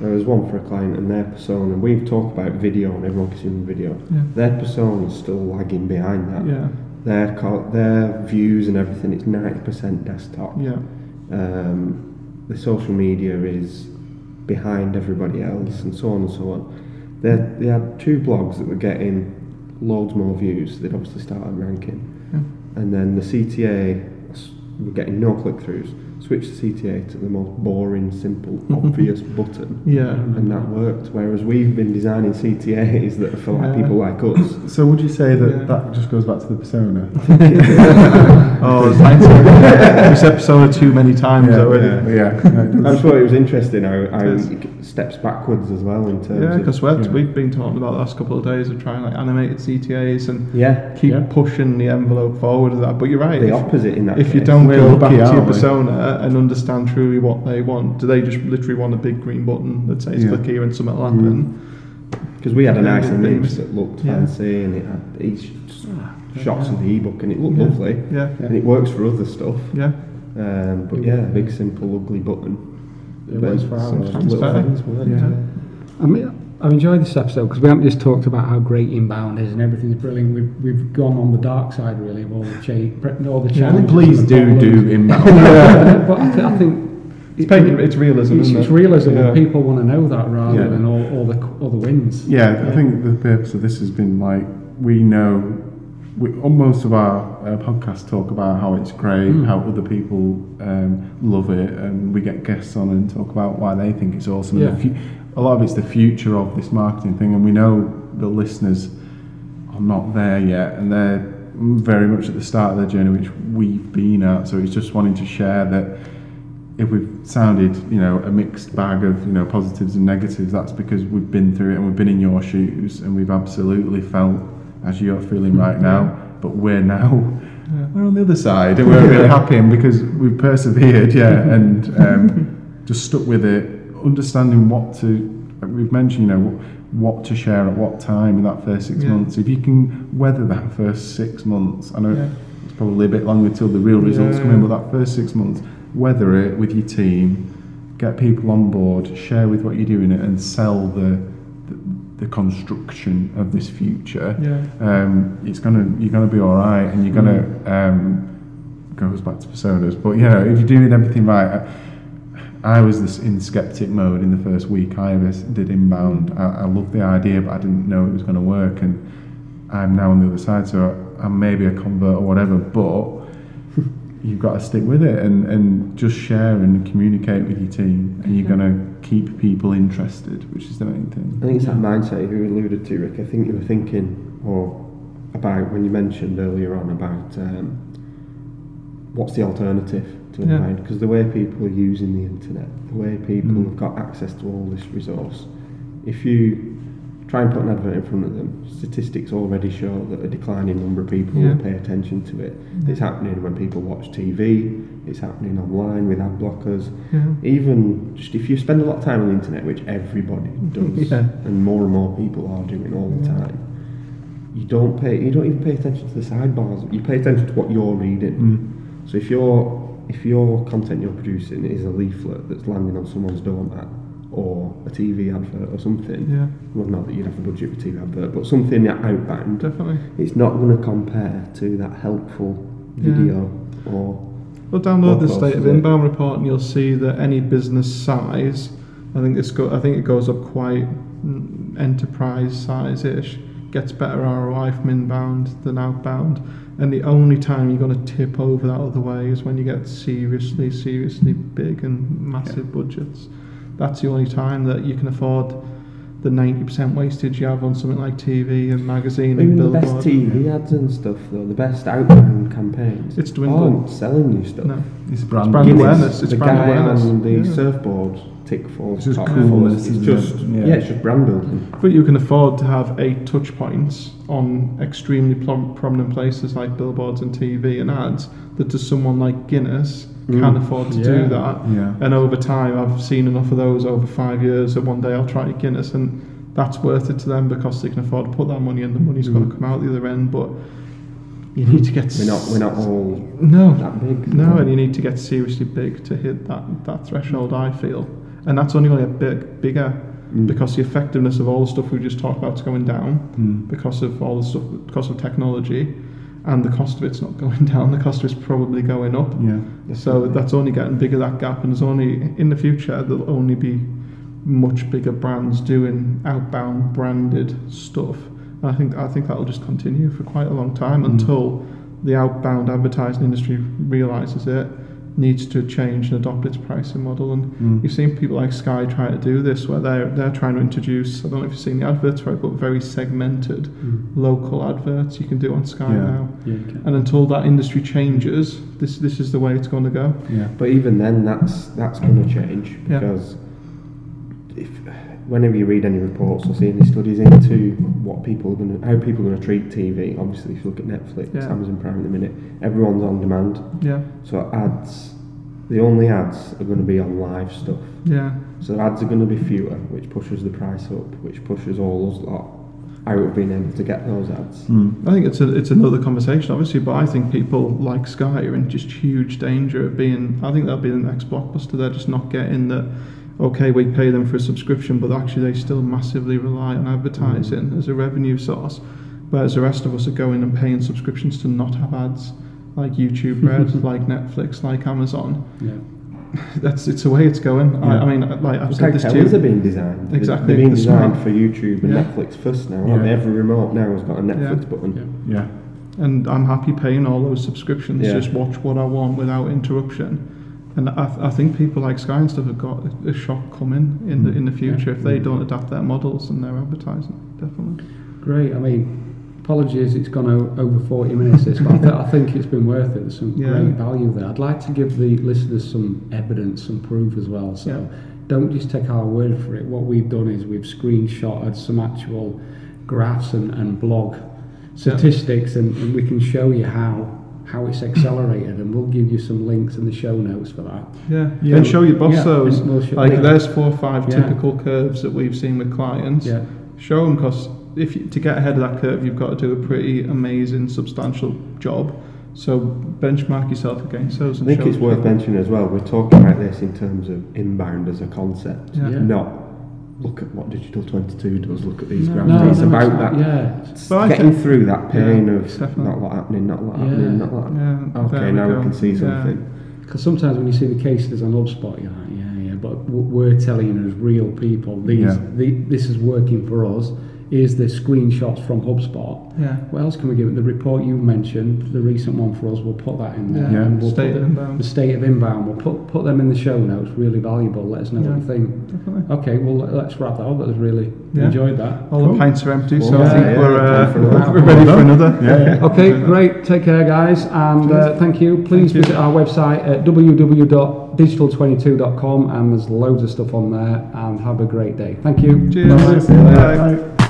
S4: There was one for a client and their persona. We've talked about video and everyone consuming video.
S2: Yeah.
S4: Their persona is still lagging behind that.
S2: Yeah.
S4: Their co- their views and everything. It's ninety percent desktop.
S2: Yeah.
S4: Um, the social media is behind everybody else, and so on and so on. They they had two blogs that were getting loads more views. They'd obviously started ranking,
S2: Yeah.
S4: and then the CTA were getting no click throughs. Switched the CTA to the most boring, simple, obvious button,
S2: Yeah.
S4: and that worked. Whereas we've been designing CTAs that are for like
S2: Yeah.
S4: people like us.
S3: So would you say that
S2: Yeah.
S3: that just goes back to the persona?
S2: Oh, it's nice. this episode too many times
S3: yeah,
S2: already.
S3: yeah, yeah.
S4: I just thought it was interesting how, how
S2: It is.
S4: steps backwards as well in terms
S2: Yeah,
S4: of
S2: because
S3: Yeah.
S2: we've been talking about the last couple of days of trying like animated CTAs and
S4: yeah
S2: keep
S1: Yeah.
S2: pushing the envelope forward of that. But you're right.
S4: the
S2: if-
S4: opposite in that.
S2: if you don't
S3: We're
S2: go back to your
S3: aren't we?
S2: persona and understand truly what they want, do they just literally want a big green button that says
S3: Yeah.
S2: click here and something will happen?
S4: Because we had a nice
S2: the
S4: image
S2: themes.
S4: that looked
S2: Yeah.
S4: fancy and it had each shots of the ebook and it looked
S2: Yeah.
S4: lovely
S2: Yeah,
S4: and it works for other stuff.
S2: yeah.
S4: Um, but yeah, big simple ugly button.
S1: It works for
S4: some
S1: ours.
S4: Little
S2: fair.
S4: things work.
S2: Yeah.
S1: I mean, I've enjoyed this episode because we haven't just talked about how great inbound is and everything's brilliant. We've, we've gone on the dark side really of all the cha- all the
S2: Yeah.
S3: Please do do inbound.
S1: Yeah, but I, th- I think
S2: It's, pagan, it's realism,
S1: it's, it's
S2: it?
S1: realism.
S2: Yeah.
S1: and People want to know that rather
S3: Yeah.
S1: than all, all the all the wins.
S3: Yeah, I think the purpose of this has been like we know. We, on most of our uh, podcasts talk about how it's great,
S1: Mm.
S3: how other people um, love it, and we get guests on and talk about why they think it's awesome.
S1: Yeah.
S3: A lot of it's the future of this marketing thing, and we know the listeners are not there yet, and they're very much at the start of their journey, which we've been at. So it's just wanting to share that if we've sounded, you know, a mixed bag of, you know, positives and negatives, that's because we've been through it and we've been in your shoes and we've absolutely felt as you're feeling right now. But we're now,
S2: Yeah.
S3: we're on the other side and we're really happy and because we've persevered, yeah, and um, just stuck with it, understanding what to, we've mentioned, you know, what to share at what time in that first six
S2: Yeah.
S3: months. If you can weather that first six months, I know
S2: Yeah.
S3: it's probably a bit longer till the real results come in, but that first six months, weather it with your team, get people on board, share with what you're doing, and sell the the, the construction of this future.
S2: Yeah.
S3: Um, it's gonna you're gonna be all right, and you're gonna um, goes back to personas. But you know, if you're doing everything right. I, I was this in skeptic mode in the first week. I did inbound. I, I loved the idea, but I didn't know it was going to work. And I'm now on the other side, so I'm maybe a convert or whatever. But you've got to stick with it and, and just share and communicate with your team, and you're
S2: Yeah.
S3: going to keep people interested, which is the main thing.
S4: I think it's that mindset you alluded to, Rick. I think you were thinking, or about when you mentioned earlier on about um, what's the alternative to
S2: Yeah.
S4: inbound? Because the way people are using the internet, the way people
S3: Mm.
S4: have got access to all this resource, if you try and put an advert in front of them, statistics already show that a declining number of people
S2: Yeah.
S4: will pay attention to it. It's happening when people watch TV. It's happening online with ad blockers.
S2: Yeah.
S4: Even just if you spend a lot of time on the internet, which everybody does,
S2: Yeah.
S4: and more and more people are doing all the
S2: Yeah.
S4: time, you don't pay. You don't even pay attention to the sidebars. You pay attention to what you're reading.
S3: Mm.
S4: So if your if your content you're producing is a leaflet that's landing on someone's doormat or a TV advert or something,
S2: Yeah,
S4: well, not that you'd have a budget for TV advert, but something outbound,
S2: definitely.
S4: it's not going to compare to that helpful
S2: Yeah.
S4: video or
S2: Well, download the state of inbound report, and you'll see that any business size, I think it's go, I think it goes up quite mm, enterprise size-ish, gets better ROI from inbound than outbound. And the only time you're going to tip over that other way is when you get seriously, seriously big and massive budgets. That's the only time that you can afford the 90% wastage you have on something like TV and magazine and
S4: even the best TV ads and stuff though, the best outbound campaigns
S2: It's dwindling.
S4: aren't selling you stuff.
S2: No,
S3: It's brand,
S2: brand awareness, it's
S4: the
S2: brand
S4: guy
S2: awareness,
S4: on the
S2: yeah.
S4: surfboard tick for
S3: It's just
S4: top
S3: coolness,
S4: It's just yeah.
S3: Yeah.
S4: it's just brand building.
S2: But you can afford to have eight touch points on extremely plom- prominent places like billboards and TV and ads that to someone like Guinness can
S4: Mm.
S2: afford to
S1: Yeah.
S2: do that.
S3: Yeah.
S2: And over time, I've seen enough of those over five years that one day I'll try Guinness and that's worth it to them because they can afford to put that money in. The money's going
S4: Mm.
S2: to come out the other end, but you need to get.
S4: We're not we're not all
S2: No,
S4: that big.
S2: no, and you need to get seriously big to hit that, that threshold, I feel. And that's only going to get big, bigger
S4: Mm.
S2: because the effectiveness of all the stuff we just talked about is going down
S3: Mm.
S2: because of all the stuff, because of technology, and the cost of it's not going down. The cost of it's probably going up.
S3: Yeah.
S2: So that's only getting bigger that gap, and there's only in the future there'll only be much bigger brands doing outbound branded stuff. And I think I think that'll just continue for quite a long time
S3: Mm.
S2: until the outbound advertising industry realizes it needs to change and adopt its pricing model. And
S3: Mm.
S2: you've seen people like Sky try to do this, where they're they're trying to introduce. I don't know if you've seen the adverts for it, but very segmented
S1: Mm.
S2: local adverts you can do on Sky
S3: Yeah.
S2: now.
S1: Yeah.
S2: And until that industry changes, this this is the way it's going to go.
S3: Yeah.
S4: But even then, that's that's going to change
S2: Yeah.
S4: because if whenever you read any reports or see any studies into what people are going to, how people are going to treat TV, obviously if you look at Netflix,
S2: Yeah.
S4: Amazon Prime at the minute, everyone's on demand.
S2: Yeah,
S4: So ads, the only ads are going to be on live stuff.
S2: yeah.
S4: So ads are going to be fewer, which pushes the price up, which pushes all those lot out of being able to get those ads.
S3: Mm.
S2: I think it's a, it's another conversation, obviously, but I think people like Sky are in just huge danger of being. I think they'll be the next blockbuster. They're just not getting the. Okay, we pay them for a subscription, but actually they still massively rely on advertising mm. as a revenue source, whereas the rest of us are going and paying subscriptions to not have ads, like YouTube Red, like Netflix, like Amazon.
S1: Yeah.
S2: That's it's the way it's going. I,
S3: Yeah.
S2: I mean, like I've
S4: Look
S2: said
S4: how
S2: this to
S4: tellies
S2: you.
S4: are being designed. They're-
S2: Exactly,
S4: They're being
S2: they're
S4: designed
S2: smart.
S4: for YouTube and
S2: Yeah.
S4: Netflix first now.
S3: Yeah.
S4: aren't? Every remote now has got a Netflix
S2: Yeah.
S4: button.
S1: Yeah.
S3: Yeah.
S2: and I'm happy paying all those subscriptions.
S4: Yeah.
S2: Just watch what I want without interruption. And I, I think people like Sky and stuff have got a, a shock coming in the mm. in the future if they don't mm. adapt their models and their advertising. Definitely.
S1: Great. I mean, apologies, it's gone o- over 40 minutes, this, but I, th- I think it's been worth it. There's some
S2: Yeah.
S1: great value there. I'd like to give the listeners some evidence, some proof as well. So
S2: Yeah.
S1: don't just take our word for it. What we've done is we've screenshotted some actual graphs and, and blog statistics, and, and we can show you how how it's accelerated, and we'll give you some links in the show notes for that.
S2: Yeah.
S1: Yeah.
S2: And show your boss
S1: Yeah,
S2: those.
S1: we'll show-
S2: like
S1: yeah.
S2: there's four or five
S1: Yeah.
S2: typical curves that we've seen with clients.
S1: Yeah.
S2: Show them because if you, to get ahead of that curve, you've got to do a pretty amazing, substantial job. So benchmark yourself against those.
S4: I think it's worth mentioning as well. We're talking about this in terms of inbound as a concept,
S2: Yeah.
S1: Yeah.
S4: not look at what Digital 22 does. Look at these
S1: No,
S4: graphs.
S1: no,
S4: it's
S1: no,
S4: about
S1: not.
S4: that.
S1: Yeah.
S4: It's
S2: But
S4: getting through that pain
S2: Yeah,
S4: of
S2: definitely.
S4: not a lot happening, not a lot
S1: Yeah.
S4: happening, not a lot.
S2: Yeah,
S4: Okay, now
S2: go.
S4: we can see something.
S1: Because sometimes when you see the case studies on HubSpot, you're like, yeah, yeah, but w- we're telling you as real people, these,
S3: Yeah.
S1: the, this is working for us. Here's the screenshots from HubSpot.
S2: Yeah.
S1: What else can we give it? The report you mentioned, the recent one for us, we'll put that in there.
S2: Yeah.
S1: And we'll
S2: State
S1: put
S2: of
S1: the,
S2: inbound.
S1: the state of inbound. We'll put put them in the show notes. Really valuable. Let us know what you think.
S2: Definitely.
S1: Okay, well let's wrap that up. That was really
S2: Yeah.
S1: enjoyed that.
S2: All
S3: Cool.
S2: the pints are empty, so
S4: Well,
S2: I think
S4: yeah,
S2: we're,
S4: time
S2: uh, we're ready for another.
S3: Yeah, yeah.
S1: Okay, great. Take care, guys, and uh, thank you. Please
S2: Thank you.
S1: visit our website at www.digital22.com, and there's loads of stuff on there. And have a great day. Thank you.
S2: Cheers.
S3: Bye.
S2: Bye.
S3: Bye.